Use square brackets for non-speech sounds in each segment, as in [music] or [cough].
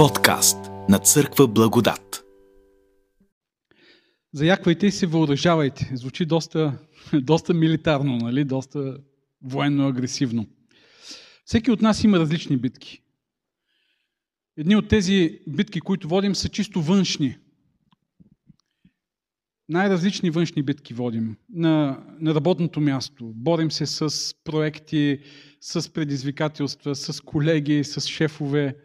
Подкаст на Църква Благодат. Заяквайте и се въоръжавайте. Звучи доста, доста милитарно, нали? доста военно-агресивно. Всеки от нас има различни битки. Едни от тези битки, които водим, са чисто външни. Най-различни външни битки водим. На, на работното място. Борим се с проекти, с предизвикателства, с колеги, с шефове.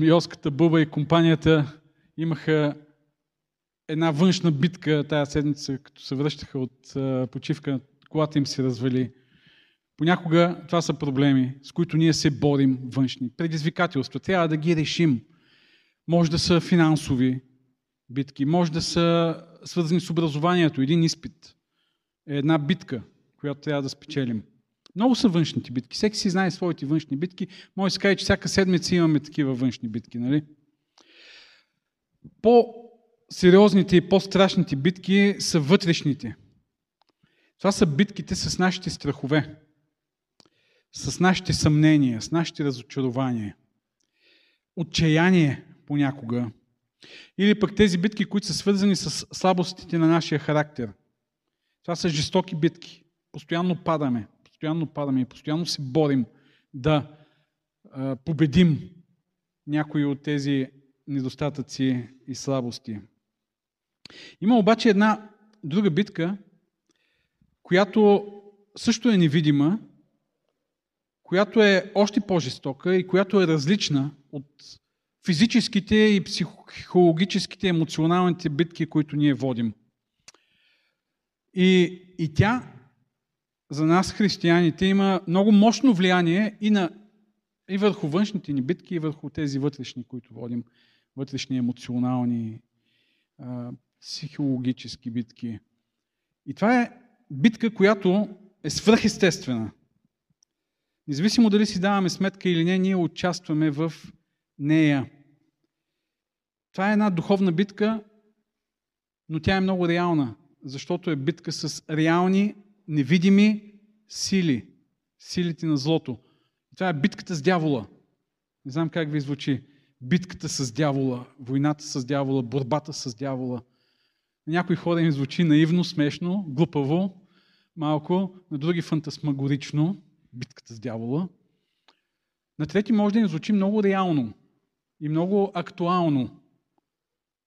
Йоската Буба и компанията имаха една външна битка тая седмица, като се връщаха от почивка, колата им се развали. Понякога това са проблеми, с които ние се борим външни. Предизвикателства. Трябва да ги решим. Може да са финансови битки, може да са свързани с образованието. Един изпит е една битка, която трябва да спечелим. Много са външните битки. Всеки си знае своите външни битки. Може да се каже, че всяка седмица имаме такива външни битки. Нали? По-сериозните и по-страшните битки са вътрешните. Това са битките с нашите страхове, с нашите съмнения, с нашите разочарования, отчаяние понякога. Или пък тези битки, които са свързани с слабостите на нашия характер. Това са жестоки битки. Постоянно падаме постоянно падаме и постоянно се борим да победим някои от тези недостатъци и слабости. Има обаче една друга битка, която също е невидима, която е още по-жестока и която е различна от физическите и психологическите, емоционалните битки, които ние водим. И, и тя за нас, християните, има много мощно влияние и, на, и върху външните ни битки, и върху тези вътрешни, които водим, вътрешни емоционални, психологически битки. И това е битка, която е свръхестествена. Независимо дали си даваме сметка или не, ние участваме в нея. Това е една духовна битка, но тя е много реална, защото е битка с реални невидими сили, силите на злото. Това е битката с дявола. Не знам как ви звучи. Битката с дявола, войната с дявола, борбата с дявола. На някои хора им звучи наивно, смешно, глупаво, малко, на други фантасмагорично, битката с дявола. На трети може да им звучи много реално и много актуално,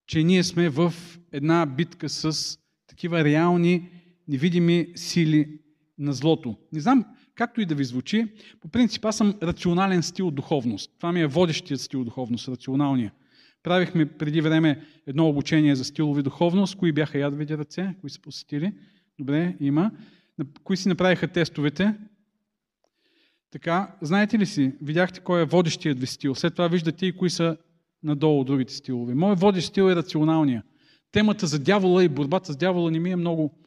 че ние сме в една битка с такива реални невидими сили на злото. Не знам както и да ви звучи, по принцип аз съм рационален стил духовност. Това ми е водещият стил духовност, рационалния. Правихме преди време едно обучение за стилови духовност. Кои бяха ядовиди ръце? Кои са посетили? Добре, има. Кои си направиха тестовете? Така, знаете ли си, видяхте кой е водещият ви стил. След това виждате и кои са надолу другите стилове. Моят водещ стил е рационалния. Темата за дявола и борбата с дявола не ми е много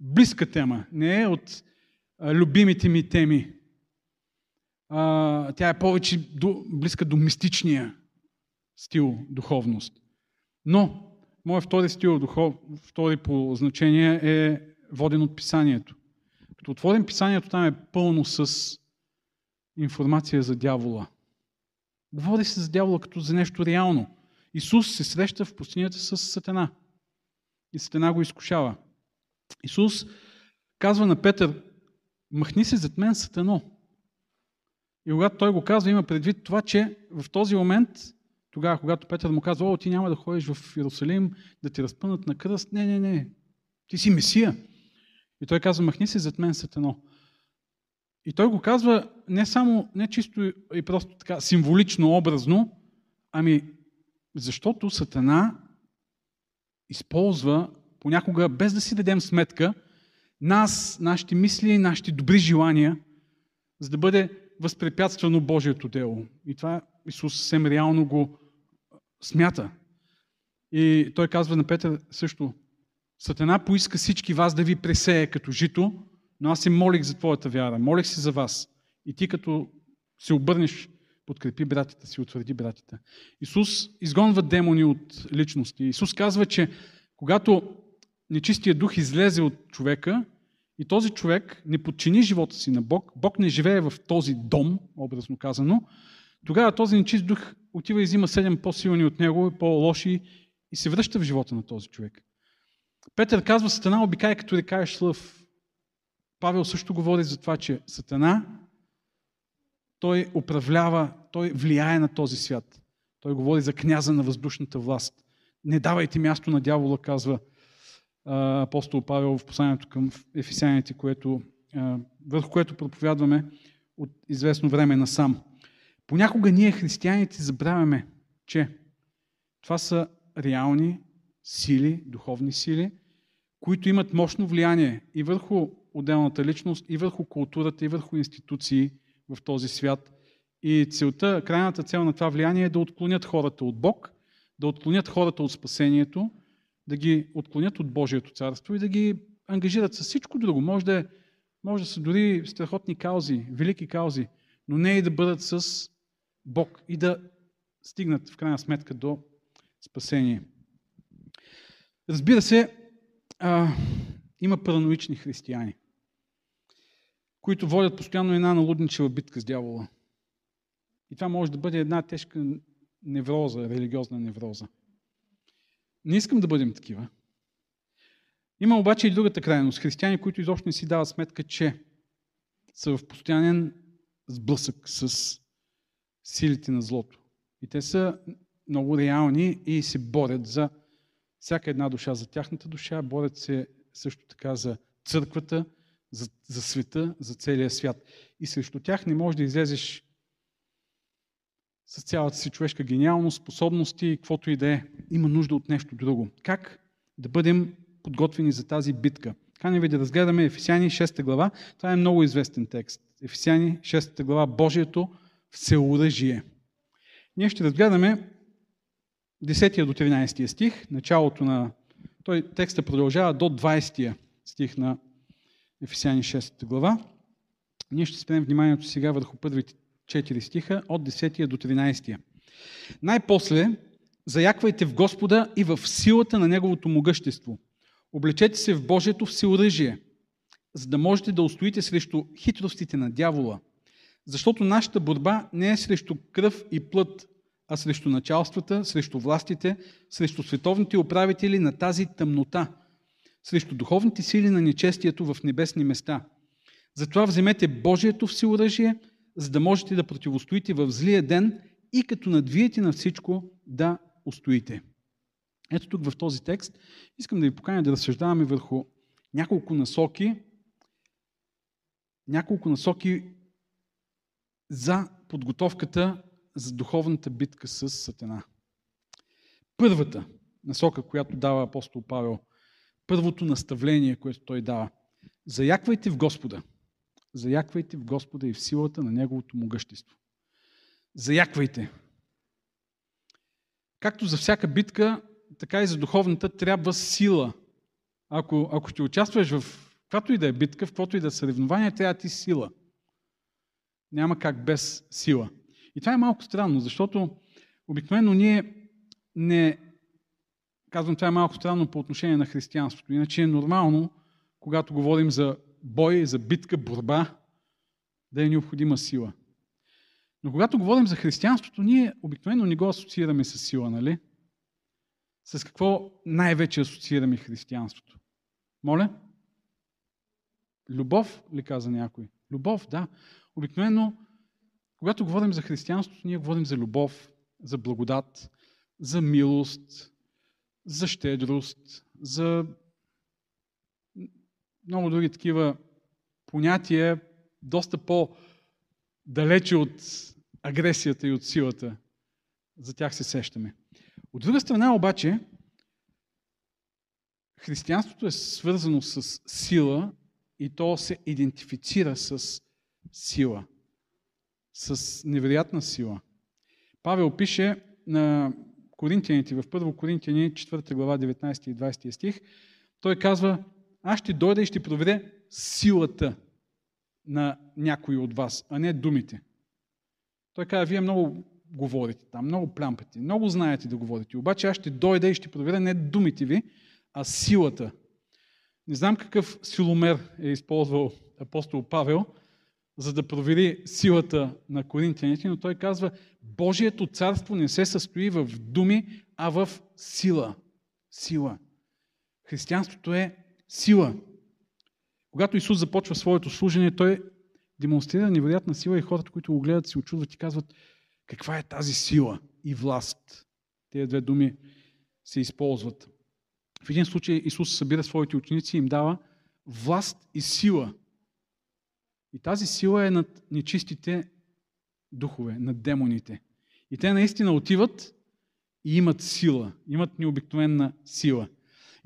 близка тема, не е от любимите ми теми. Тя е повече близка до мистичния стил духовност. Но, моят втори стил, духов, втори по значение е воден от писанието. Като отворим писанието, там е пълно с информация за дявола. Говори се за дявола като за нещо реално. Исус се среща в пустинята с Сатана. И Сатана го изкушава. Исус казва на Петър, махни се зад мен, сатано. И когато той го казва, има предвид това, че в този момент, тогава, когато Петър му казва, о, ти няма да ходиш в Иерусалим, да ти разпънат на кръст. Не, не, не. Ти си Месия. И той казва, махни се зад мен, сатано. И той го казва не само, не чисто и просто така символично, образно, ами защото Сатана използва понякога без да си дадем сметка, нас, нашите мисли, нашите добри желания, за да бъде възпрепятствано Божието дело. И това Исус съвсем реално го смята. И той казва на Петър също, Сатана поиска всички вас да ви пресее като жито, но аз се молих за твоята вяра, молих се за вас. И ти като се обърнеш, подкрепи братята си, утвърди братята. Исус изгонва демони от личности. Исус казва, че когато нечистия дух излезе от човека и този човек не подчини живота си на Бог, Бог не живее в този дом, образно казано, Тогава този нечист дух отива и взима седем по-силни от него, по-лоши и се връща в живота на този човек. Петър казва, Сатана обикай като река шлъв. Павел също говори за това, че Сатана, той управлява, той влияе на този свят. Той говори за княза на въздушната власт. Не давайте място на дявола, казва апостол Павел в посланието към ефисяните, което, върху което проповядваме от известно време насам. Понякога ние, християните, забравяме, че това са реални сили, духовни сили, които имат мощно влияние и върху отделната личност, и върху културата, и върху институции в този свят. И целта, крайната цел на това влияние е да отклонят хората от Бог, да отклонят хората от спасението, да ги отклонят от Божието царство и да ги ангажират с всичко друго. Може да, е, може да са дори страхотни каузи, велики каузи, но не и да бъдат с Бог и да стигнат в крайна сметка до спасение. Разбира се, а, има параноични християни, които водят постоянно една налудничева битка с дявола. И това може да бъде една тежка невроза, религиозна невроза. Не искам да бъдем такива. Има обаче и другата крайност. Християни, които изобщо не си дават сметка, че са в постоянен сблъсък с силите на злото. И те са много реални и се борят за всяка една душа, за тяхната душа, борят се също така за църквата, за, за света, за целия свят. И срещу тях не можеш да излезеш с цялата си човешка гениалност, способности и каквото и да е. Има нужда от нещо друго. Как да бъдем подготвени за тази битка? Каня ви да разгледаме Ефесяни 6 глава. Това е много известен текст. Ефесяни 6 глава Божието всеоръжие. Ние ще разгледаме 10 до 13 стих, началото на... Той текста продължава до 20 стих на Ефесяни 6 глава. Ние ще спрем вниманието сега върху първите 4 стиха от 10 до 13. Най-после, заяквайте в Господа и в силата на Неговото могъщество. Облечете се в Божието всеоръжие, за да можете да устоите срещу хитростите на дявола. Защото нашата борба не е срещу кръв и плът, а срещу началствата, срещу властите, срещу световните управители на тази тъмнота, срещу духовните сили на нечестието в небесни места. Затова вземете Божието всеоръжие, за да можете да противостоите в злия ден и като надвиете на всичко да устоите. Ето тук в този текст искам да ви поканя да разсъждаваме върху няколко насоки, няколко насоки за подготовката за духовната битка с Сатана. Първата насока, която дава апостол Павел, първото наставление, което той дава. Заяквайте в Господа. Заяквайте в Господа и в силата на Неговото могъщество. Заяквайте. Както за всяка битка, така и за духовната трябва сила. Ако, ако ще участваш в каквато и да е битка, в каквото и да е съревнование, трябва ти сила. Няма как без сила. И това е малко странно, защото обикновено ние не... Казвам, това е малко странно по отношение на християнството. Иначе е нормално, когато говорим за бой, за битка, борба, да е необходима сила. Но когато говорим за християнството, ние обикновено не го асоциираме с сила, нали? С какво най-вече асоциираме християнството? Моля? Любов ли каза някой? Любов, да. Обикновено, когато говорим за християнството, ние говорим за любов, за благодат, за милост, за щедрост, за много други такива понятия, доста по-далече от агресията и от силата. За тях се сещаме. От друга страна обаче, християнството е свързано с сила и то се идентифицира с сила. С невероятна сила. Павел пише на Коринтияните, в 1 Коринтияни, 4 глава, 19 и 20 стих, той казва, аз ще дойда и ще проверя силата на някой от вас, а не думите. Той казва, вие много говорите там, много плямпате, много знаете да говорите, обаче аз ще дойда и ще проверя не думите ви, а силата. Не знам какъв силомер е използвал апостол Павел, за да провери силата на коринтияните, но той казва, Божието царство не се състои в думи, а в сила. Сила. Християнството е сила. Когато Исус започва своето служение, той демонстрира невероятна сила и хората, които го гледат, се очудват и казват, каква е тази сила и власт. Тези две думи се използват. В един случай Исус събира своите ученици и им дава власт и сила. И тази сила е над нечистите духове, над демоните. И те наистина отиват и имат сила, имат необикновена сила.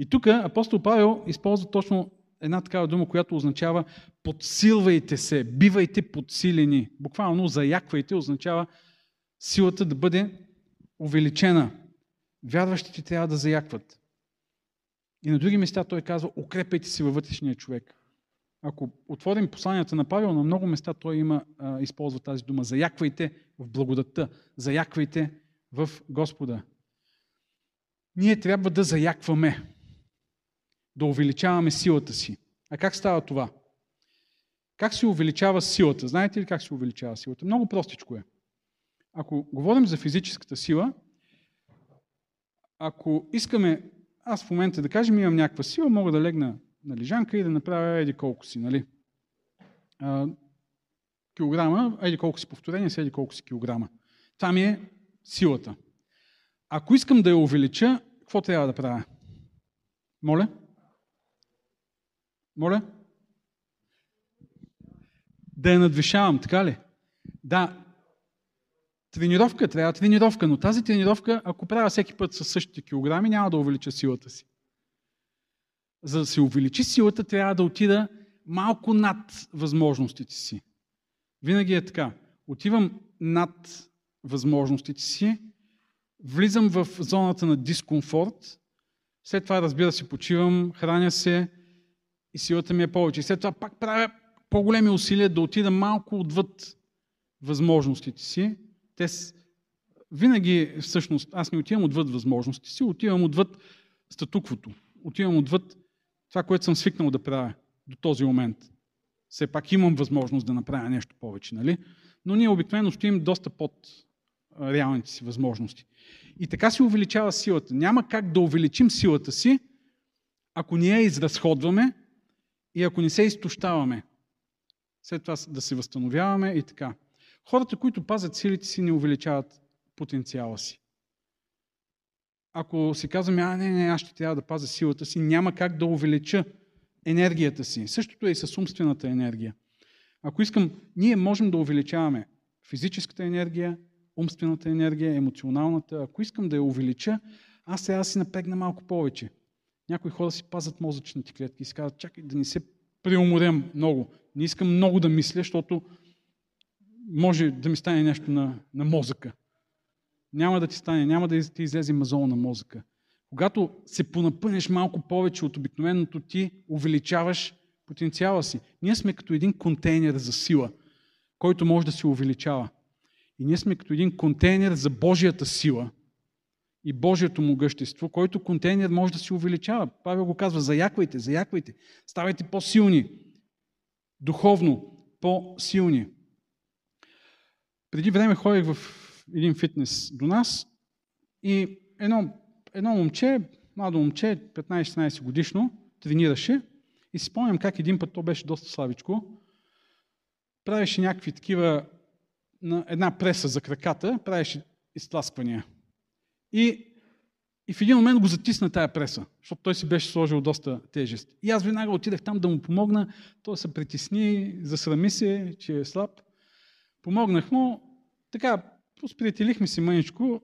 И тук апостол Павел използва точно една такава дума, която означава подсилвайте се, бивайте подсилени. Буквално заяквайте означава силата да бъде увеличена. Вярващите трябва да заякват. И на други места той казва, укрепайте се във вътрешния човек. Ако отворим посланията на Павел, на много места той има, а, използва тази дума. Заяквайте в благодатта, заяквайте в Господа. Ние трябва да заякваме, да увеличаваме силата си. А как става това? Как се увеличава силата? Знаете ли как се увеличава силата? Много простичко е. Ако говорим за физическата сила, ако искаме, аз в момента да кажем, имам някаква сила, мога да легна на лежанка и да направя еди колко си, нали? А, килограма, еди колко си повторения, еди колко си килограма. Това ми е силата. Ако искам да я увелича, какво трябва да правя? Моля? Моля? Да я надвишавам, така ли? Да. Тренировка трябва тренировка, но тази тренировка, ако правя всеки път със същите килограми, няма да увелича силата си. За да се увеличи силата, трябва да отида малко над възможностите си. Винаги е така. Отивам над възможностите си, влизам в зоната на дискомфорт, след това, разбира се, почивам, храня се и силата ми е повече. След това пак правя по-големи усилия да отида малко отвъд възможностите си. Те с... Винаги, всъщност, аз не отивам отвъд възможностите си, отивам отвъд статуквото. Отивам отвъд това, което съм свикнал да правя до този момент. Все пак имам възможност да направя нещо повече, нали? Но ние обикновено стоим доста под реалните си възможности. И така се увеличава силата. Няма как да увеличим силата си, ако ние я изразходваме и ако не се изтощаваме. След това да се възстановяваме и така. Хората, които пазят силите си, не увеличават потенциала си. Ако си казваме, а не, не, аз ще трябва да пазя силата си, няма как да увелича енергията си. Същото е и с умствената енергия. Ако искам, ние можем да увеличаваме физическата енергия, умствената енергия, емоционалната. Ако искам да я увелича, аз сега си напрегна малко повече. Някои хора си пазят мозъчните клетки и си казват, чакай да не се приуморям много. Не искам много да мисля, защото може да ми стане нещо на, на мозъка. Няма да ти стане, няма да ти излезе мазол на мозъка. Когато се понапънеш малко повече от обикновеното, ти увеличаваш потенциала си. Ние сме като един контейнер за сила, който може да се увеличава. И ние сме като един контейнер за Божията сила и Божието могъщество, който контейнер може да се увеличава. Павел го казва, заяквайте, заяквайте, ставайте по-силни, духовно по-силни. Преди време ходих в един фитнес до нас и едно, едно момче, младо момче, 15-16 годишно, тренираше и си спомням как един път, то беше доста слабичко, правеше някакви такива на една преса за краката, правеше изтласквания. И, и в един момент го затисна тая преса, защото той си беше сложил доста тежест. И аз веднага отидах там да му помогна, той се притесни, засрами се, че е слаб. Помогнах му, така, сприятелихме си мъничко,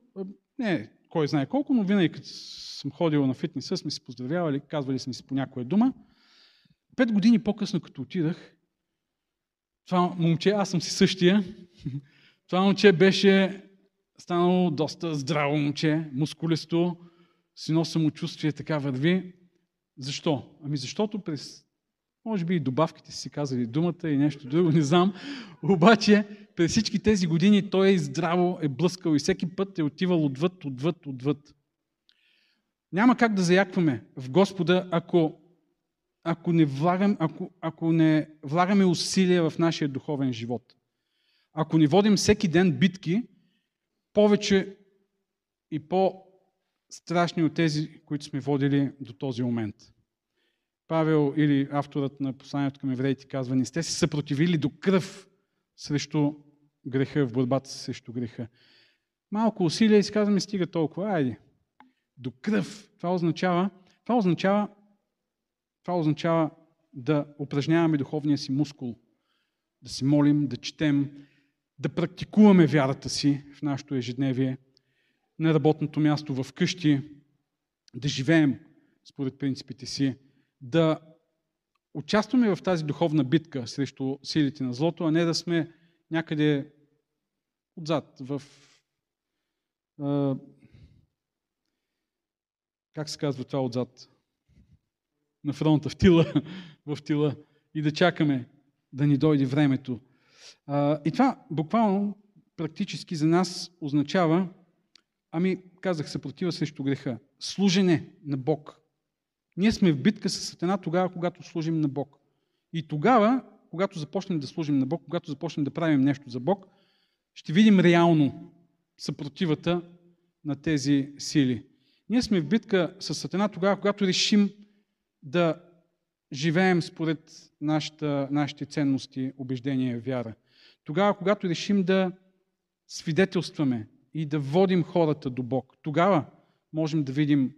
не кой знае колко, но винаги като съм ходил на фитнеса, сме си поздравявали, казвали сме си по някоя дума. Пет години по-късно, като отидах, това момче, аз съм си същия, [laughs] това момче беше станало доста здраво момче, мускулесто, си носи самочувствие, така върви. Защо? Ами защото през, може би и добавките си казали думата и нещо друго, не знам, обаче през всички тези години той е здраво, е блъскал и всеки път е отивал отвъд, отвъд, отвъд. Няма как да заякваме в Господа, ако ако не, влагам, ако, ако не влагаме усилия в нашия духовен живот. Ако не водим всеки ден битки, повече и по-страшни от тези, които сме водили до този момент. Павел или авторът на посланието към евреите казва, не сте се съпротивили до кръв срещу греха, в борбата срещу греха. Малко усилия и си казваме, стига толкова, айде. До кръв. Това означава, това означава, това означава да упражняваме духовния си мускул, да си молим, да четем, да практикуваме вярата си в нашето ежедневие, на работното място, в къщи, да живеем според принципите си, да участваме в тази духовна битка срещу силите на злото, а не да сме някъде отзад, в как се казва това отзад? На фронта, в тила, [laughs] в тила и да чакаме да ни дойде времето. И това буквално практически за нас означава, ами казах, съпротива срещу греха. Служене на Бог. Ние сме в битка с Сатана тогава, когато служим на Бог. И тогава, когато започнем да служим на Бог, когато започнем да правим нещо за Бог, ще видим реално съпротивата на тези сили. Ние сме в битка с Сатана тогава, когато решим да живеем според нашата, нашите ценности, убеждения, вяра. Тогава, когато решим да свидетелстваме и да водим хората до Бог, тогава можем да видим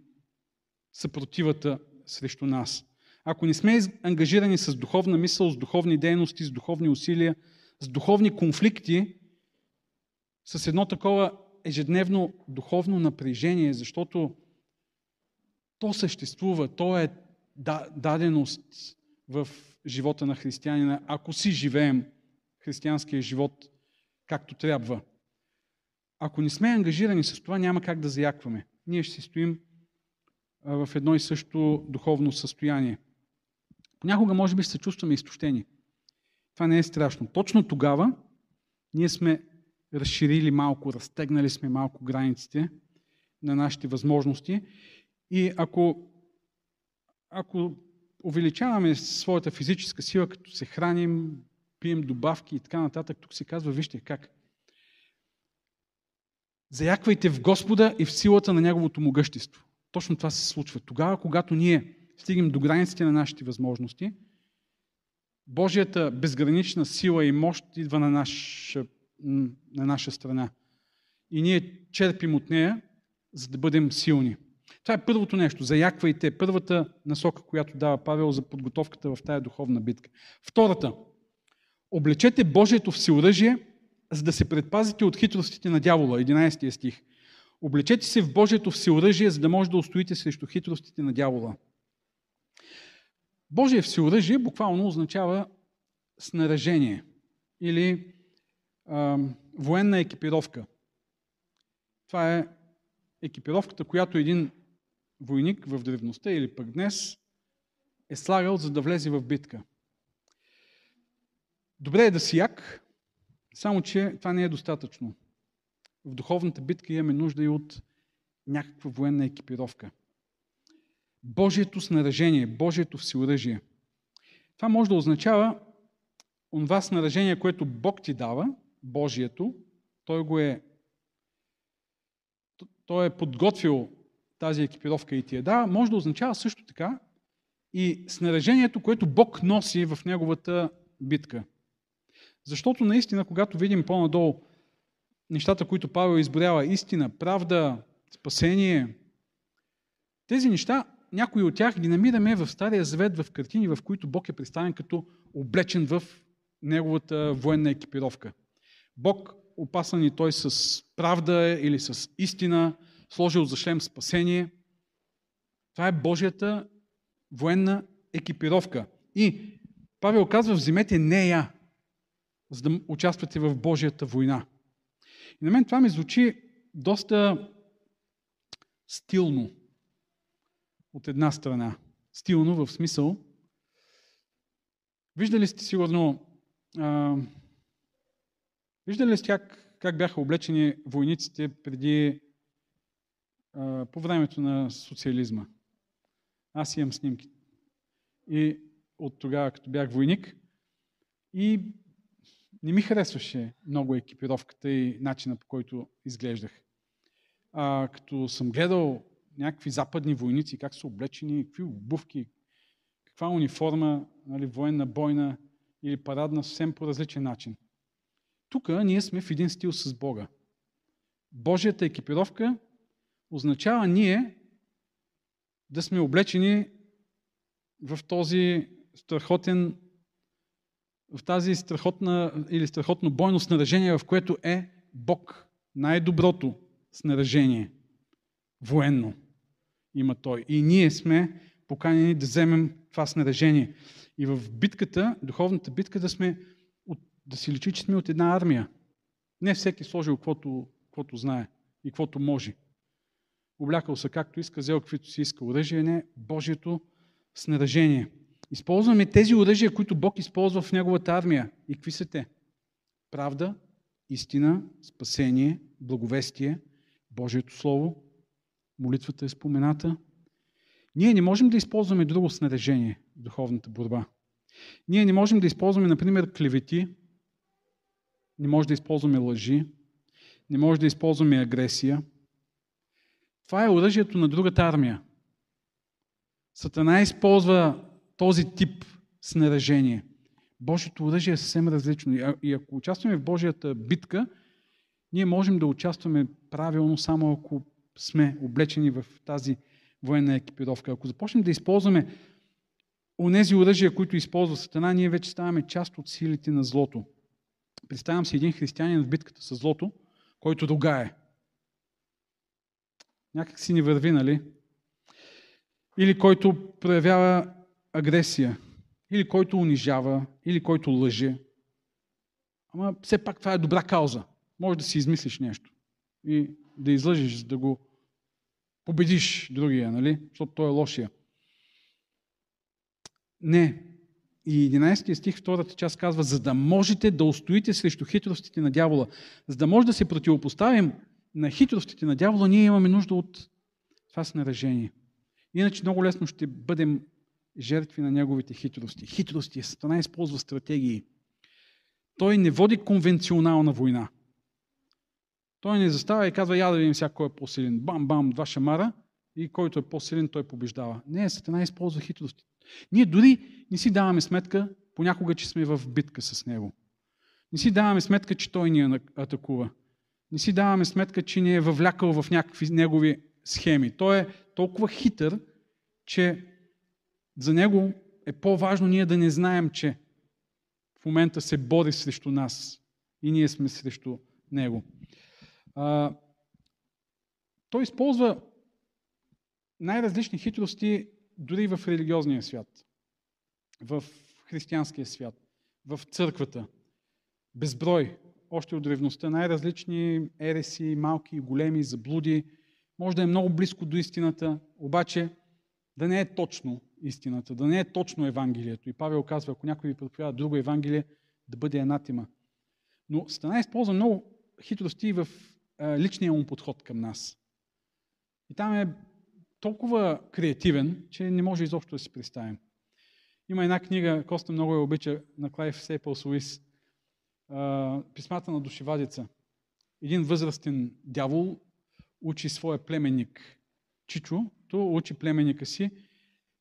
съпротивата срещу нас. Ако не сме ангажирани с духовна мисъл, с духовни дейности, с духовни усилия, с духовни конфликти, с едно такова ежедневно духовно напрежение, защото то съществува, то е даденост в живота на християнина, ако си живеем християнския живот както трябва. Ако не сме ангажирани с това, няма как да заякваме. Ние ще си стоим в едно и също духовно състояние. Понякога, може би, се чувстваме изтощени. Това не е страшно. Точно тогава ние сме разширили малко, разтегнали сме малко границите на нашите възможности. И ако, ако увеличаваме своята физическа сила, като се храним, пием добавки и така нататък, тук се казва, вижте как. Заяквайте в Господа и в силата на Неговото могъщество. Точно това се случва. Тогава, когато ние стигнем до границите на нашите възможности, Божията безгранична сила и мощ идва на наша на наша страна. И ние черпим от нея, за да бъдем силни. Това е първото нещо. Заяквайте. Първата насока, която дава Павел за подготовката в тая духовна битка. Втората. Облечете Божието всеоръжие, за да се предпазите от хитростите на дявола. 11 стих. Облечете се в Божието всеоръжие, за да може да устоите срещу хитростите на дявола. Божие всеоръжие буквално означава снаражение или а, военна екипировка. Това е екипировката, която един войник в древността или пък днес е слагал, за да влезе в битка. Добре е да си як, само че това не е достатъчно. В духовната битка имаме нужда и от някаква военна екипировка. Божието снаражение, Божието всеоръжие. Това може да означава онова снаражение, което Бог ти дава, Божието, той го е той е подготвил тази екипировка и ти е да, може да означава също така и снаряжението, което Бог носи в неговата битка. Защото наистина, когато видим по-надолу нещата, които Павел изборява, истина, правда, спасение, тези неща, някои от тях ги намираме в Стария Завет, в картини, в които Бог е представен като облечен в неговата военна екипировка. Бог опасан и той с правда или с истина, сложил за шлем спасение. Това е Божията военна екипировка. И Павел казва, вземете нея, за да участвате в Божията война. И на мен това ми звучи доста стилно от една страна. Стилно в смисъл. Виждали сте сигурно а, Виждали ли сте как, как бяха облечени войниците преди, по времето на социализма? Аз имам снимки. И от тогава, като бях войник. И не ми харесваше много екипировката и начина по който изглеждах. А, като съм гледал някакви западни войници, как са облечени, какви обувки, каква униформа, нали, военна, бойна или парадна, съвсем по различен начин. Тук ние сме в един стил с Бога. Божията екипировка означава ние да сме облечени в този страхотен в тази страхотна или страхотно бойно снаряжение, в което е Бог. Най-доброто снаряжение. Военно има Той. И ние сме поканени да вземем това снаряжение. И в битката, духовната битка, да, сме, да си личи, че сме от една армия. Не всеки каквото, каквото знае и каквото може. Облякал се както иска, взел каквито си иска оръжие, не Божието снаряжение. Използваме тези оръжия, които Бог използва в Неговата армия. И какви са те? Правда, истина, спасение, благовестие, Божието Слово, молитвата е спомената. Ние не можем да използваме друго снаряжение в духовната борба. Ние не можем да използваме, например, клевети, не можем да използваме лъжи, не можем да използваме агресия. Това е оръжието на другата армия. Сатана използва този тип снаряжение. Божието оръжие е съвсем различно. И ако участваме в Божията битка, ние можем да участваме правилно само ако сме облечени в тази военна екипировка. Ако започнем да използваме онези оръжия, които използва Сатана, ние вече ставаме част от силите на злото. Представям си един християнин в битката с злото, който ругае. Някак си ни върви, нали? Или който проявява агресия, или който унижава, или който лъже. Ама все пак това е добра кауза. Може да си измислиш нещо и да излъжеш, да го победиш другия, нали? Защото той е лошия. Не. И 11 стих, втората част казва, за да можете да устоите срещу хитростите на дявола. За да може да се противопоставим на хитростите на дявола, ние имаме нужда от това снаряжение. Иначе много лесно ще бъдем жертви на неговите хитрости. Хитрости. Сатана използва стратегии. Той не води конвенционална война. Той не застава и казва, я да видим сега кой е по-силен. Бам-бам, два шамара и който е по-силен, той побеждава. Не, Сатана използва хитрости. Ние дори не си даваме сметка понякога, че сме в битка с него. Не си даваме сметка, че той ни атакува. Не си даваме сметка, че ни е въвлякал в някакви негови схеми. Той е толкова хитър, че за него е по-важно ние да не знаем, че в момента се бори срещу нас и ние сме срещу него. А, той използва най-различни хитрости дори в религиозния свят, в християнския свят, в църквата. Безброй, още от древността, най-различни ереси, малки и големи, заблуди. Може да е много близко до истината, обаче да не е точно истината, да не е точно Евангелието. И Павел казва, ако някой ви проповяда друго Евангелие, да бъде анатима. Но Стана използва много хитрости в личния му подход към нас. И там е толкова креативен, че не може изобщо да си представим. Има една книга, Коста много я обича, на Клайв Сейпълс Луис, Писмата на душевадица. Един възрастен дявол учи своя племенник Чичо, то учи племенника си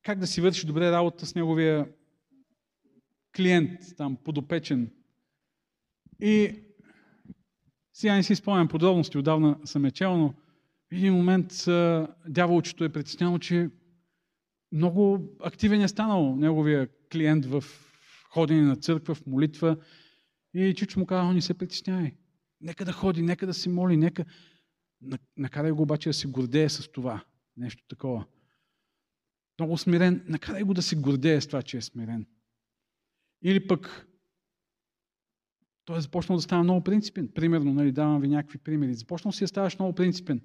как да си върши добре работа с неговия клиент, там, подопечен. И сега не си спомням подробности, отдавна съм е чел, но в един момент дяволчето е притеснено, че много активен е станал неговия клиент в ходене на църква, в молитва. И Чичо му казва, не се притеснявай. Нека да ходи, нека да се моли, нека... Накарай го обаче да се гордее с това. Нещо такова. Много смирен. Накарай го да се гордее с това, че е смирен. Или пък той е започнал да става много принципен. Примерно, нали, давам ви някакви примери. Започнал си да ставаш много принципен.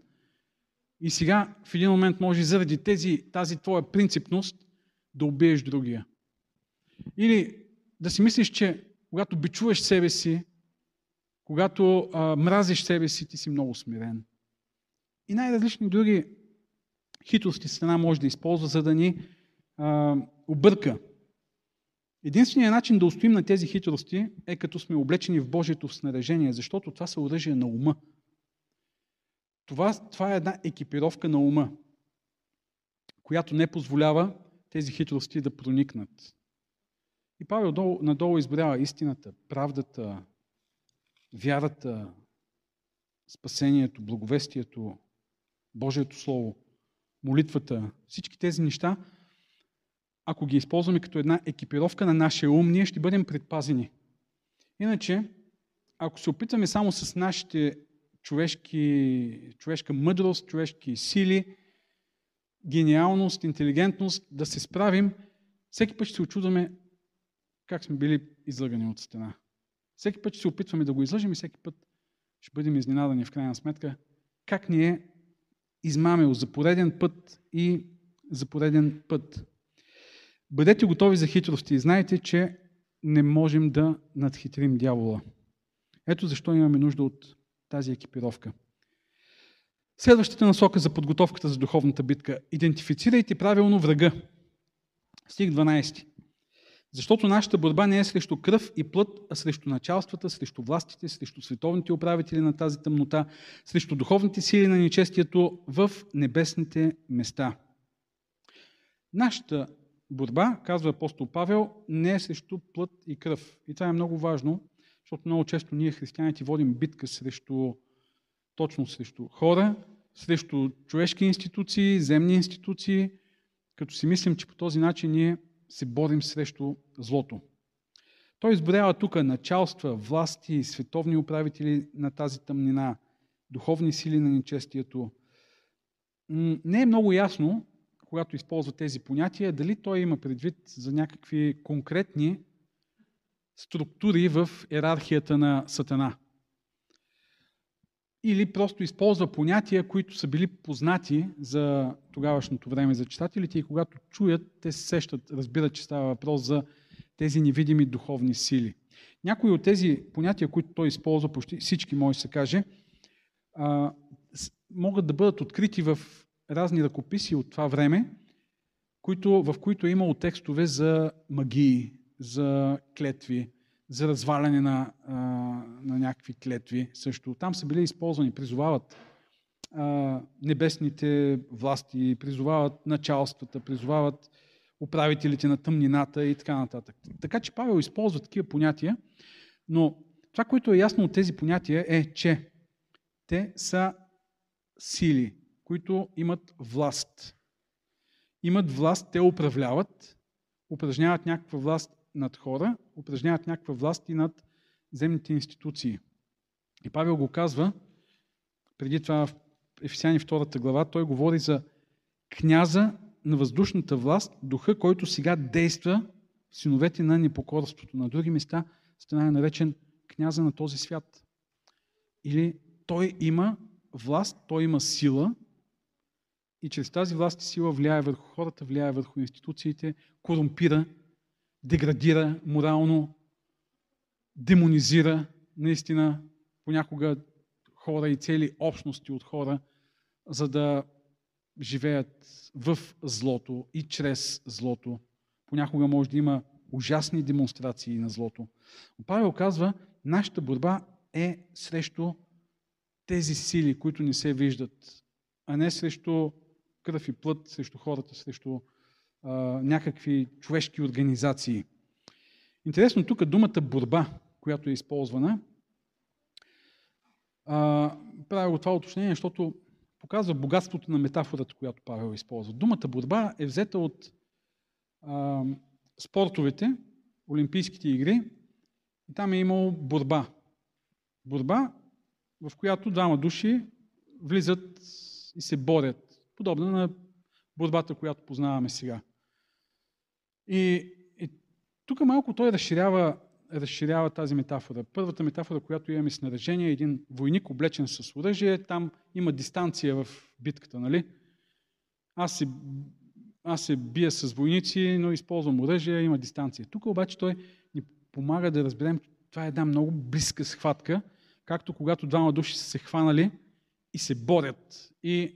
И сега в един момент може заради тези, тази твоя принципност да убиеш другия. Или да си мислиш, че когато бичуваш себе си, когато а, мразиш себе си, ти си много смирен. И най-различни други хитрости страна може да използва, за да ни а, обърка. Единственият начин да устоим на тези хитрости е като сме облечени в Божието снаряжение, защото това са оръжия на ума. Това, това е една екипировка на ума, която не позволява тези хитрости да проникнат. И Павел долу, надолу изборява истината, правдата, вярата, спасението, благовестието, Божието Слово, молитвата, всички тези неща, ако ги използваме като една екипировка на нашия ум, ние ще бъдем предпазени. Иначе, ако се опитваме само с нашите човешки, човешка мъдрост, човешки сили, гениалност, интелигентност да се справим, всеки път ще се очудваме как сме били излъгани от стена. Всеки път ще се опитваме да го излъжим и всеки път ще бъдем изненадани в крайна сметка как ни е измамил за пореден път и за пореден път. Бъдете готови за хитрости и знайте, че не можем да надхитрим дявола. Ето защо имаме нужда от тази екипировка. Следващата насока за подготовката за духовната битка. Идентифицирайте правилно врага. Стих 12. Защото нашата борба не е срещу кръв и плът, а срещу началствата, срещу властите, срещу световните управители на тази тъмнота, срещу духовните сили на нечестието в небесните места. Нашата борба, казва апостол Павел, не е срещу плът и кръв. И това е много важно, защото много често ние, християните, водим битка срещу, точно срещу хора, срещу човешки институции, земни институции, като си мислим, че по този начин ние се борим срещу злото. Той изборява тук началства, власти, световни управители на тази тъмнина, духовни сили на нечестието. Не е много ясно, когато използва тези понятия, дали той има предвид за някакви конкретни структури в иерархията на Сатана. Или просто използва понятия, които са били познати за тогавашното време за читателите и когато чуят, те се сещат, разбират, че става въпрос за тези невидими духовни сили. Някои от тези понятия, които той използва, почти всички може се каже, могат да бъдат открити в разни ръкописи от това време, в които е имало текстове за магии, за клетви, за разваляне на, а, на някакви клетви също. Там са били използвани, призовават а, небесните власти, призовават началствата, призовават управителите на тъмнината и така нататък. Така че Павел използва такива понятия, но това, което е ясно от тези понятия е, че те са сили, които имат власт. Имат власт, те управляват, упражняват някаква власт над хора, упражняват някаква власт и над земните институции. И Павел го казва, преди това в Ефесяни 2 глава, той говори за княза на въздушната власт, духа, който сега действа в синовете на непокорството. На други места стана е наречен княза на този свят. Или той има власт, той има сила и чрез тази власт и сила влияе върху хората, влияе върху институциите, корумпира, деградира морално, демонизира наистина понякога хора и цели общности от хора, за да живеят в злото и чрез злото. Понякога може да има ужасни демонстрации на злото. Павел казва, нашата борба е срещу тези сили, които не се виждат, а не срещу кръв и плът, срещу хората, срещу някакви човешки организации. Интересно тук думата борба, която е използвана, а, правя това уточнение, защото показва богатството на метафората, която Павел използва. Думата борба е взета от а, спортовете, Олимпийските игри, и там е имало борба. Борба, в която двама души влизат и се борят, подобно на борбата, която познаваме сега. И, и тук малко той разширява, разширява тази метафора. Първата метафора, която имаме с е един войник, облечен с оръжие. Там има дистанция в битката, нали? Аз се, аз се бия с войници, но използвам оръжие, има дистанция. Тук обаче той ни помага да разберем, това е една много близка схватка, както когато двама души са се хванали и се борят. И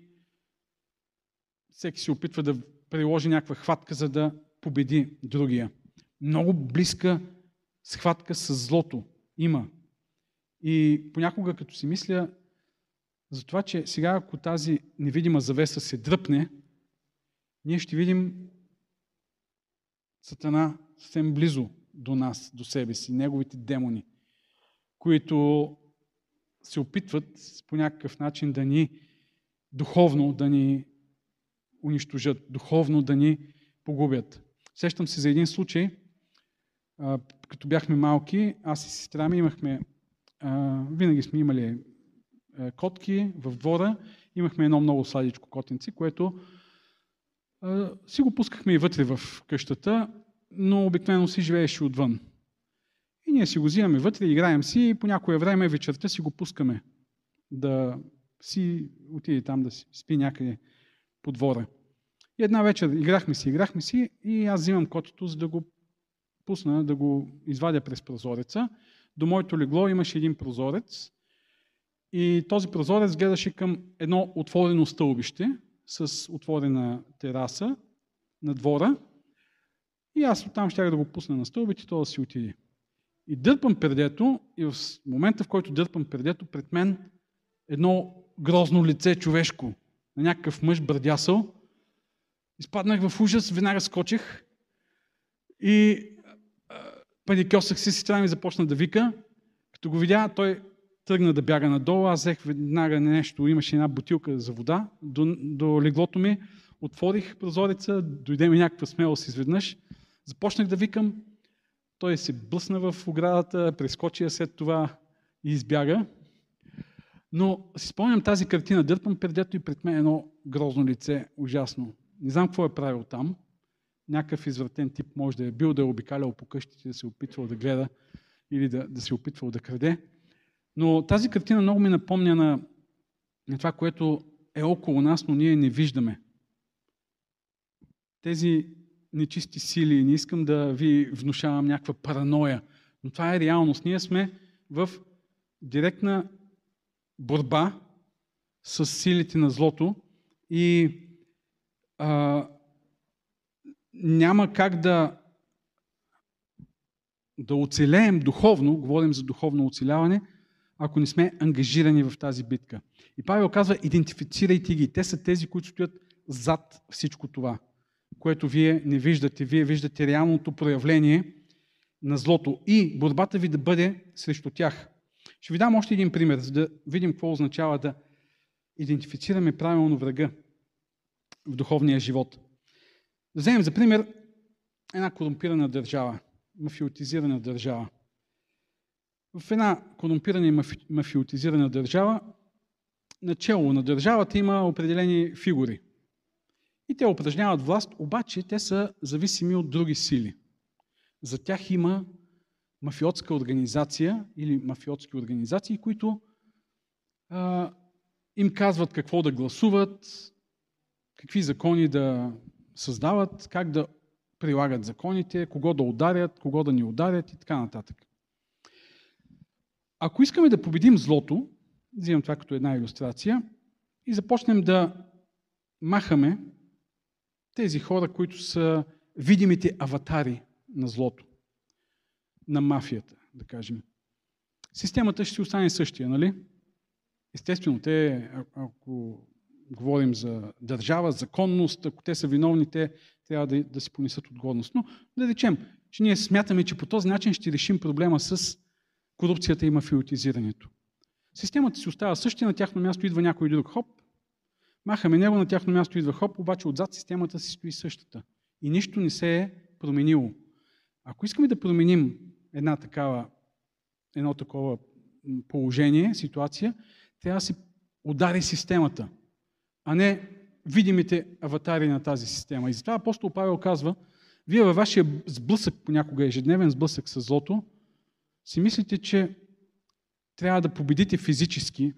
всеки се опитва да приложи някаква хватка, за да победи другия. Много близка схватка с злото има. И понякога, като си мисля за това, че сега, ако тази невидима завеса се дръпне, ние ще видим Сатана съвсем близо до нас, до себе си, неговите демони, които се опитват по някакъв начин да ни духовно да ни унищожат, духовно да ни погубят. Сещам се за един случай, като бяхме малки, аз и сестра ми имахме, винаги сме имали котки в двора, имахме едно много сладичко котенци, което си го пускахме и вътре в къщата, но обикновено си живееше отвън. И ние си го взимаме вътре, играем си и по някое време вечерта си го пускаме да си отиде там да си спи някъде по двора. И една вечер играхме си, играхме си и аз взимам котето, за да го пусна, да го извадя през прозореца. До моето легло имаше един прозорец и този прозорец гледаше към едно отворено стълбище с отворена тераса на двора. И аз оттам ще да го пусна на стълбите то да си отиде. И дърпам пердето и в момента, в който дърпам пердето, пред мен едно грозно лице човешко, на някакъв мъж бърдясъл. Изпаднах в ужас, веднага скочих и паникьосах се, сестра ми започна да вика. Като го видя, той тръгна да бяга надолу, аз взех веднага нещо, имаше една бутилка за вода до, до леглото ми, отворих прозореца, дойде ми някаква смелост изведнъж, започнах да викам, той се блъсна в оградата, прескочи след това и избяга. Но си спомням тази картина, дърпам предето и пред мен едно грозно лице, ужасно. Не знам какво е правил там. Някакъв извратен тип може да е бил, да е обикалял по къщите, да се е опитвал да гледа или да, да се е опитвал да краде. Но тази картина много ми напомня на, на това, което е около нас, но ние не виждаме. Тези нечисти сили, не искам да ви внушавам някаква параноя, но това е реалност. Ние сме в директна борба с силите на злото и а, няма как да, да оцелеем духовно, говорим за духовно оцеляване, ако не сме ангажирани в тази битка. И Павел казва, идентифицирайте ги. Те са тези, които стоят зад всичко това, което вие не виждате. Вие виждате реалното проявление на злото и борбата ви да бъде срещу тях. Ще ви дам още един пример, за да видим какво означава да идентифицираме правилно врага в духовния живот. Да вземем за пример една корумпирана държава, мафиотизирана държава. В една корумпирана и мафиотизирана държава, начало на държавата има определени фигури. И те упражняват власт, обаче те са зависими от други сили. За тях има мафиотска организация или мафиотски организации, които а, им казват какво да гласуват, какви закони да създават, как да прилагат законите, кого да ударят, кого да ни ударят и така нататък. Ако искаме да победим злото, взимам това като една иллюстрация, и започнем да махаме тези хора, които са видимите аватари на злото на мафията, да кажем. Системата ще си остане същия, нали? Естествено, те, ако говорим за държава, законност, ако те са виновни, те трябва да, да си понесат отговорност. Но да речем, че ние смятаме, че по този начин ще решим проблема с корупцията и мафиотизирането. Системата си остава същия, на тяхно място идва някой друг хоп, махаме него, на тяхно място идва хоп, обаче отзад системата си стои същата. И нищо не се е променило. Ако искаме да променим една такава, едно такова положение, ситуация, трябва да се удари системата, а не видимите аватари на тази система. И затова апостол Павел казва, вие във вашия сблъсък, понякога ежедневен сблъсък с злото, си мислите, че трябва да победите физически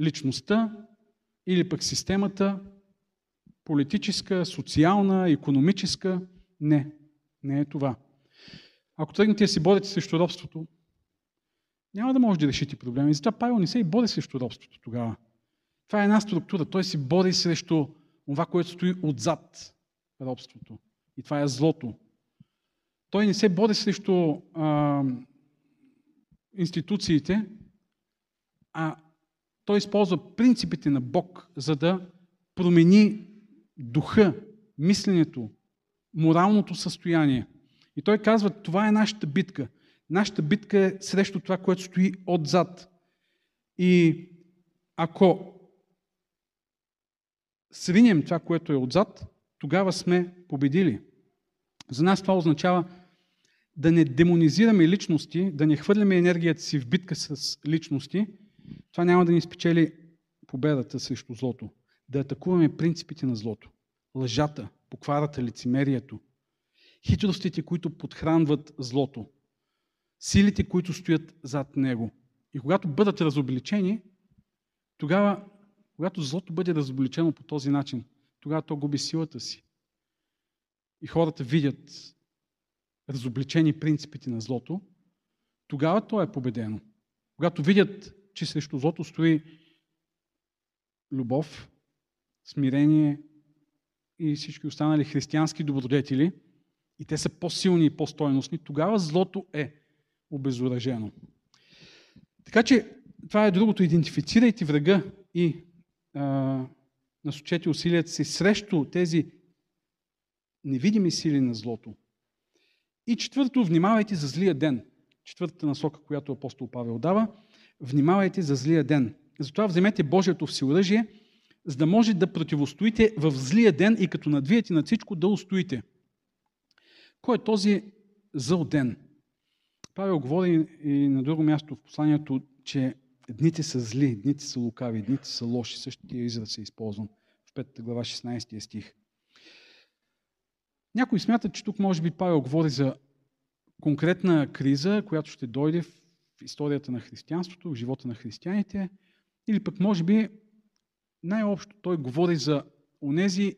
личността или пък системата, политическа, социална, економическа. Не, не е това. Ако тръгнете да си борите срещу робството, няма да може да решите проблема. И затова Павел не се и бори срещу робството тогава. Това е една структура. Той се бори срещу това, което стои отзад робството. И това е злото. Той не се бори срещу а, институциите, а той използва принципите на Бог, за да промени духа, мисленето, моралното състояние. И той казва, това е нашата битка. Нашата битка е срещу това, което стои отзад. И ако свинем това, което е отзад, тогава сме победили. За нас това означава да не демонизираме личности, да не хвърляме енергията си в битка с личности. Това няма да ни спечели победата срещу злото. Да атакуваме принципите на злото. Лъжата, покварата, лицемерието, хитростите, които подхранват злото, силите, които стоят зад него. И когато бъдат разобличени, тогава, когато злото бъде разобличено по този начин, тогава то губи силата си. И хората видят разобличени принципите на злото, тогава то е победено. Когато видят, че срещу злото стои любов, смирение и всички останали християнски добродетели, и те са по-силни и по-стойностни, тогава злото е обезоръжено. Така че това е другото. Идентифицирайте врага и а, насочете усилията си срещу тези невидими сили на злото. И четвърто, внимавайте за злия ден. Четвъртата насока, която апостол Павел дава, внимавайте за злия ден. Затова вземете Божието всеоръжие, за да може да противостоите в злия ден и като надвиете на всичко да устоите. Кой е този зъл ден? Павел говори и на друго място в посланието, че дните са зли, дните са лукави, дните са лоши. Същия израз се използвам в 5 глава 16 стих. Някои смятат, че тук може би Павел говори за конкретна криза, която ще дойде в историята на християнството, в живота на християните, или пък може би най-общо той говори за онези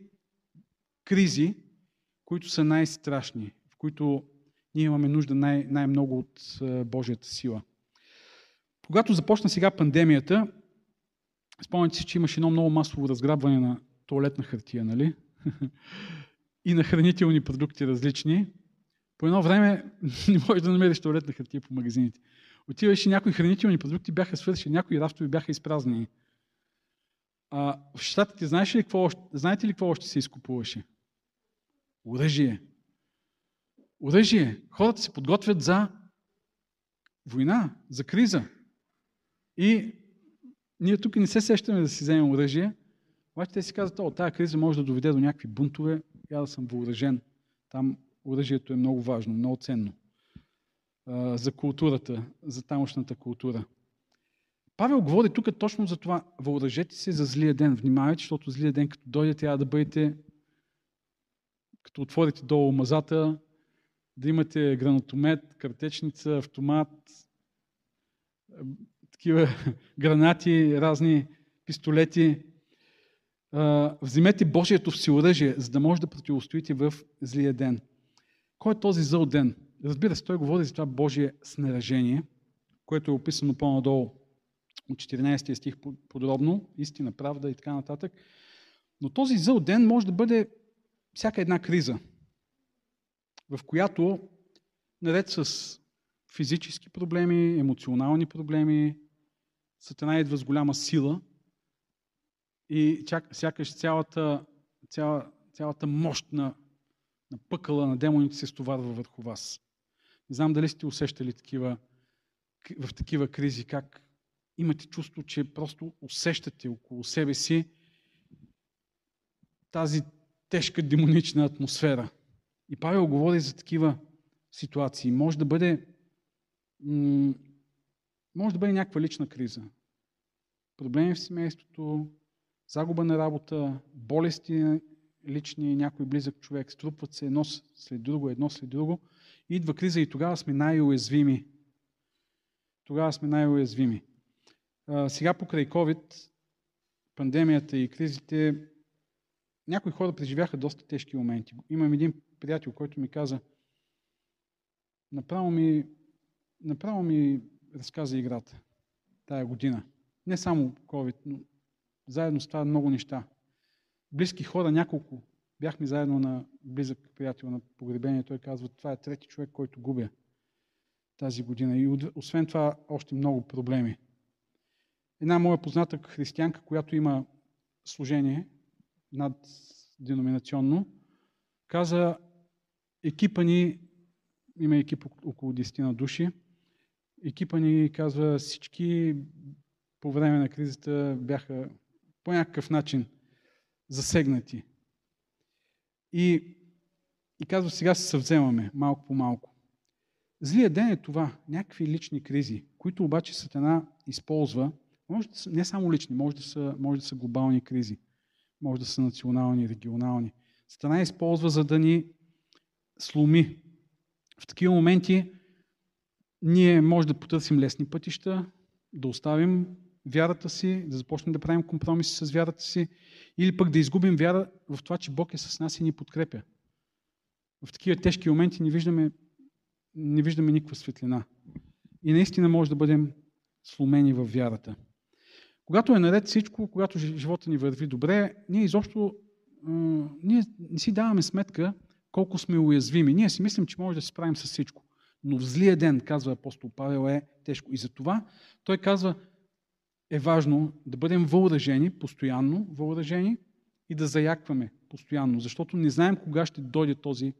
кризи, които са най-страшни, в които ние имаме нужда най- най-много от Божията сила. Когато започна сега пандемията, спомняте си, че имаше едно много масово разграбване на туалетна хартия, нали? [laughs] и на хранителни продукти различни. По едно време [laughs] не можеш да намериш туалетна хартия по магазините. Отиваш и някои хранителни продукти бяха свършени, някои рафтови бяха изпразнени. А, в Штатите знаеш ли какво, знаете ли какво още се изкупуваше? Оръжие. Оръжие. Хората се подготвят за война, за криза. И ние тук не се сещаме да си вземем оръжие, обаче те си казват, о, тази криза може да доведе до някакви бунтове, я да съм въоръжен. Там оръжието е много важно, много ценно. За културата, за тамошната култура. Павел говори тук точно за това. Въоръжете се за злия ден. Внимавайте, защото злия ден, като дойде, трябва да бъдете, като отворите долу мазата, да имате гранатомет, картечница, автомат, такива [laughs] гранати, разни пистолети. Вземете Божието всеоръжие, за да може да противостоите в злия ден. Кой е този зъл ден? Разбира се, той говори за това Божие снаряжение, което е описано по-надолу от 14 стих подробно, истина, правда и така нататък. Но този зъл ден може да бъде всяка една криза, в която наред с физически проблеми, емоционални проблеми, Сатана идва с голяма сила и сякаш цялата, цяла, цялата мощ на, на пъкъла на демоните се стоварва върху вас. Не знам дали сте усещали такива, в такива кризи, как имате чувство, че просто усещате около себе си тази тежка демонична атмосфера. И Павел говори за такива ситуации. Може да бъде може да бъде някаква лична криза. Проблеми в семейството, загуба на работа, болести лични, някой близък човек, струпват се едно след друго, едно след друго. Идва криза и тогава сме най-уязвими. Тогава сме най-уязвими. сега покрай COVID, пандемията и кризите, някои хора преживяха доста тежки моменти. Имам един приятел, който ми каза, направо ми, направо ми разказа играта тая година. Не само COVID, но заедно с това много неща. Близки хора, няколко Бяхме заедно на близък приятел на погребение. Той казва, това е трети човек, който губя тази година. И освен това, още много проблеми. Една моя позната християнка, която има служение над деноминационно, каза, екипа ни, има екип около 10 на души, екипа ни казва, всички по време на кризата бяха по някакъв начин засегнати. И, и казва, сега се съвземаме малко по малко. Злия ден е това, някакви лични кризи, които обаче Сатана използва, може да са, не само лични, може да, са, може да са глобални кризи, може да са национални, регионални. Сатана използва за да ни сломи. В такива моменти ние може да потърсим лесни пътища, да оставим вярата си, да започнем да правим компромиси с вярата си, или пък да изгубим вяра в това, че Бог е с нас и ни подкрепя. В такива тежки моменти не виждаме, не виждаме никаква светлина. И наистина може да бъдем сломени в вярата. Когато е наред всичко, когато живота ни върви добре, ние изобщо ние не си даваме сметка колко сме уязвими. Ние си мислим, че може да се справим с всичко. Но в злия ден, казва апостол Павел, е тежко. И затова той казва, е важно да бъдем въоръжени, постоянно въоръжени и да заякваме постоянно, защото не знаем кога ще дойде този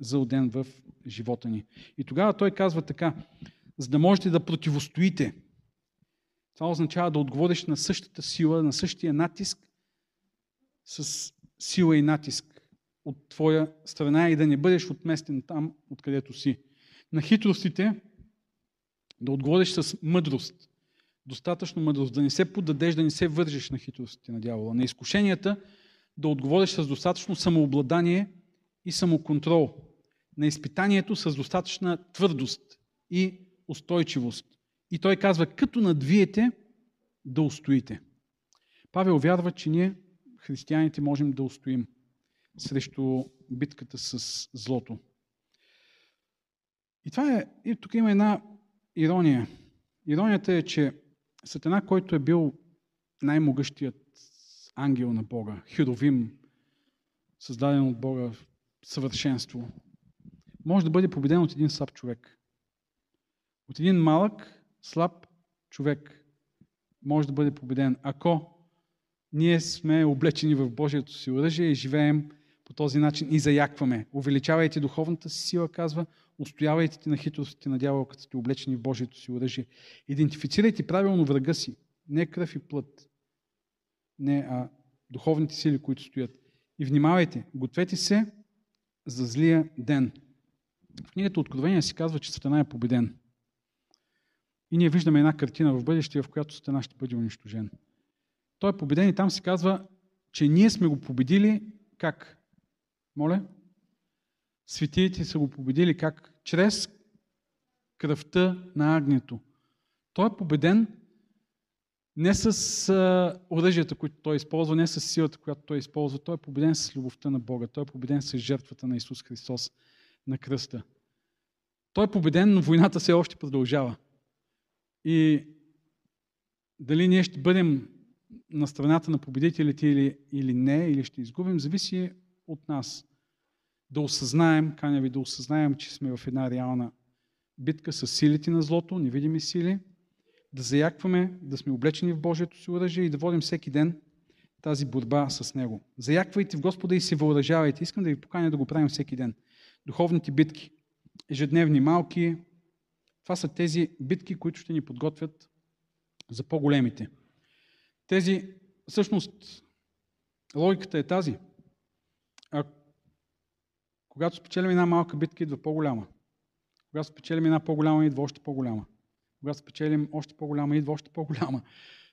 зъл ден в живота ни. И тогава той казва така, за да можете да противостоите. Това означава да отговориш на същата сила, на същия натиск, с сила и натиск от твоя страна и да не бъдеш отместен там, откъдето си. На хитростите да отговориш с мъдрост достатъчно мъдрост, да не се поддадеш, да не се вържеш на хитростите на дявола, на изкушенията, да отговориш с достатъчно самообладание и самоконтрол, на изпитанието с достатъчна твърдост и устойчивост. И той казва, като надвиете, да устоите. Павел вярва, че ние, християните, можем да устоим срещу битката с злото. И това е, и тук има една ирония. Иронията е, че Сатана, който е бил най-могъщият ангел на Бога, херовим, създаден от Бога в съвършенство, може да бъде победен от един слаб човек. От един малък, слаб човек може да бъде победен, ако ние сме облечени в Божието си оръжие и живеем по този начин и заякваме. Увеличавайте духовната си сила, казва, устоявайте на хитростите на дявола, като сте облечени в Божието си оръжие. Идентифицирайте правилно врага си. Не кръв и плът. Не, а духовните сили, които стоят. И внимавайте, гответе се за злия ден. В книгата Откровение си казва, че Сатана е победен. И ние виждаме една картина в бъдеще, в която Сатана ще бъде унищожен. Той е победен и там се казва, че ние сме го победили как? Моля? Светиите са го победили как? Чрез кръвта на агнето. Той е победен не с а, оръжията, които той използва, не с силата, която той използва. Той е победен с любовта на Бога. Той е победен с жертвата на Исус Христос на кръста. Той е победен, но войната все още продължава. И дали ние ще бъдем на страната на победителите или, или не, или ще изгубим, зависи от нас. Да осъзнаем, каня ви да осъзнаем, че сме в една реална битка с силите на злото, невидими сили, да заякваме, да сме облечени в Божието си оръжие и да водим всеки ден тази борба с Него. Заяквайте в Господа и се въоръжавайте. Искам да ви поканя да го правим всеки ден. Духовните битки, ежедневни, малки, това са тези битки, които ще ни подготвят за по-големите. Тези, всъщност, логиката е тази. А, когато спечелим една малка битка, идва по-голяма. Когато спечелим една по-голяма, идва още по-голяма. Когато спечелим още по-голяма, идва още по-голяма.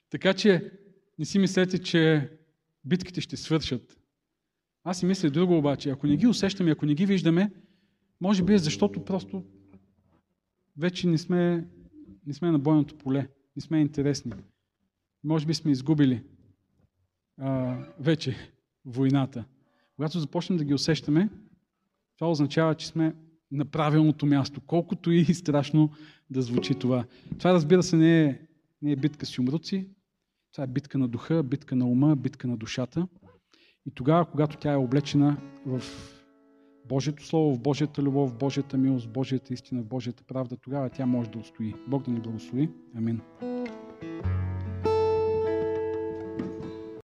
Така че не си мислете, че битките ще свършат. Аз си мисля друго обаче. Ако не ги усещаме, ако не ги виждаме, може би е защото просто вече не сме, не сме на бойното поле, не сме интересни. Може би сме изгубили а, вече войната. Когато започнем да ги усещаме, това означава, че сме на правилното място, колкото и страшно да звучи това. Това, разбира се, не е, не е битка с юмруци, това е битка на духа, битка на ума, битка на душата. И тогава, когато тя е облечена в Божието Слово, в Божията любов, в Божията милост, в Божията истина, в Божията правда, тогава тя може да устои. Бог да ни благослови. Амин.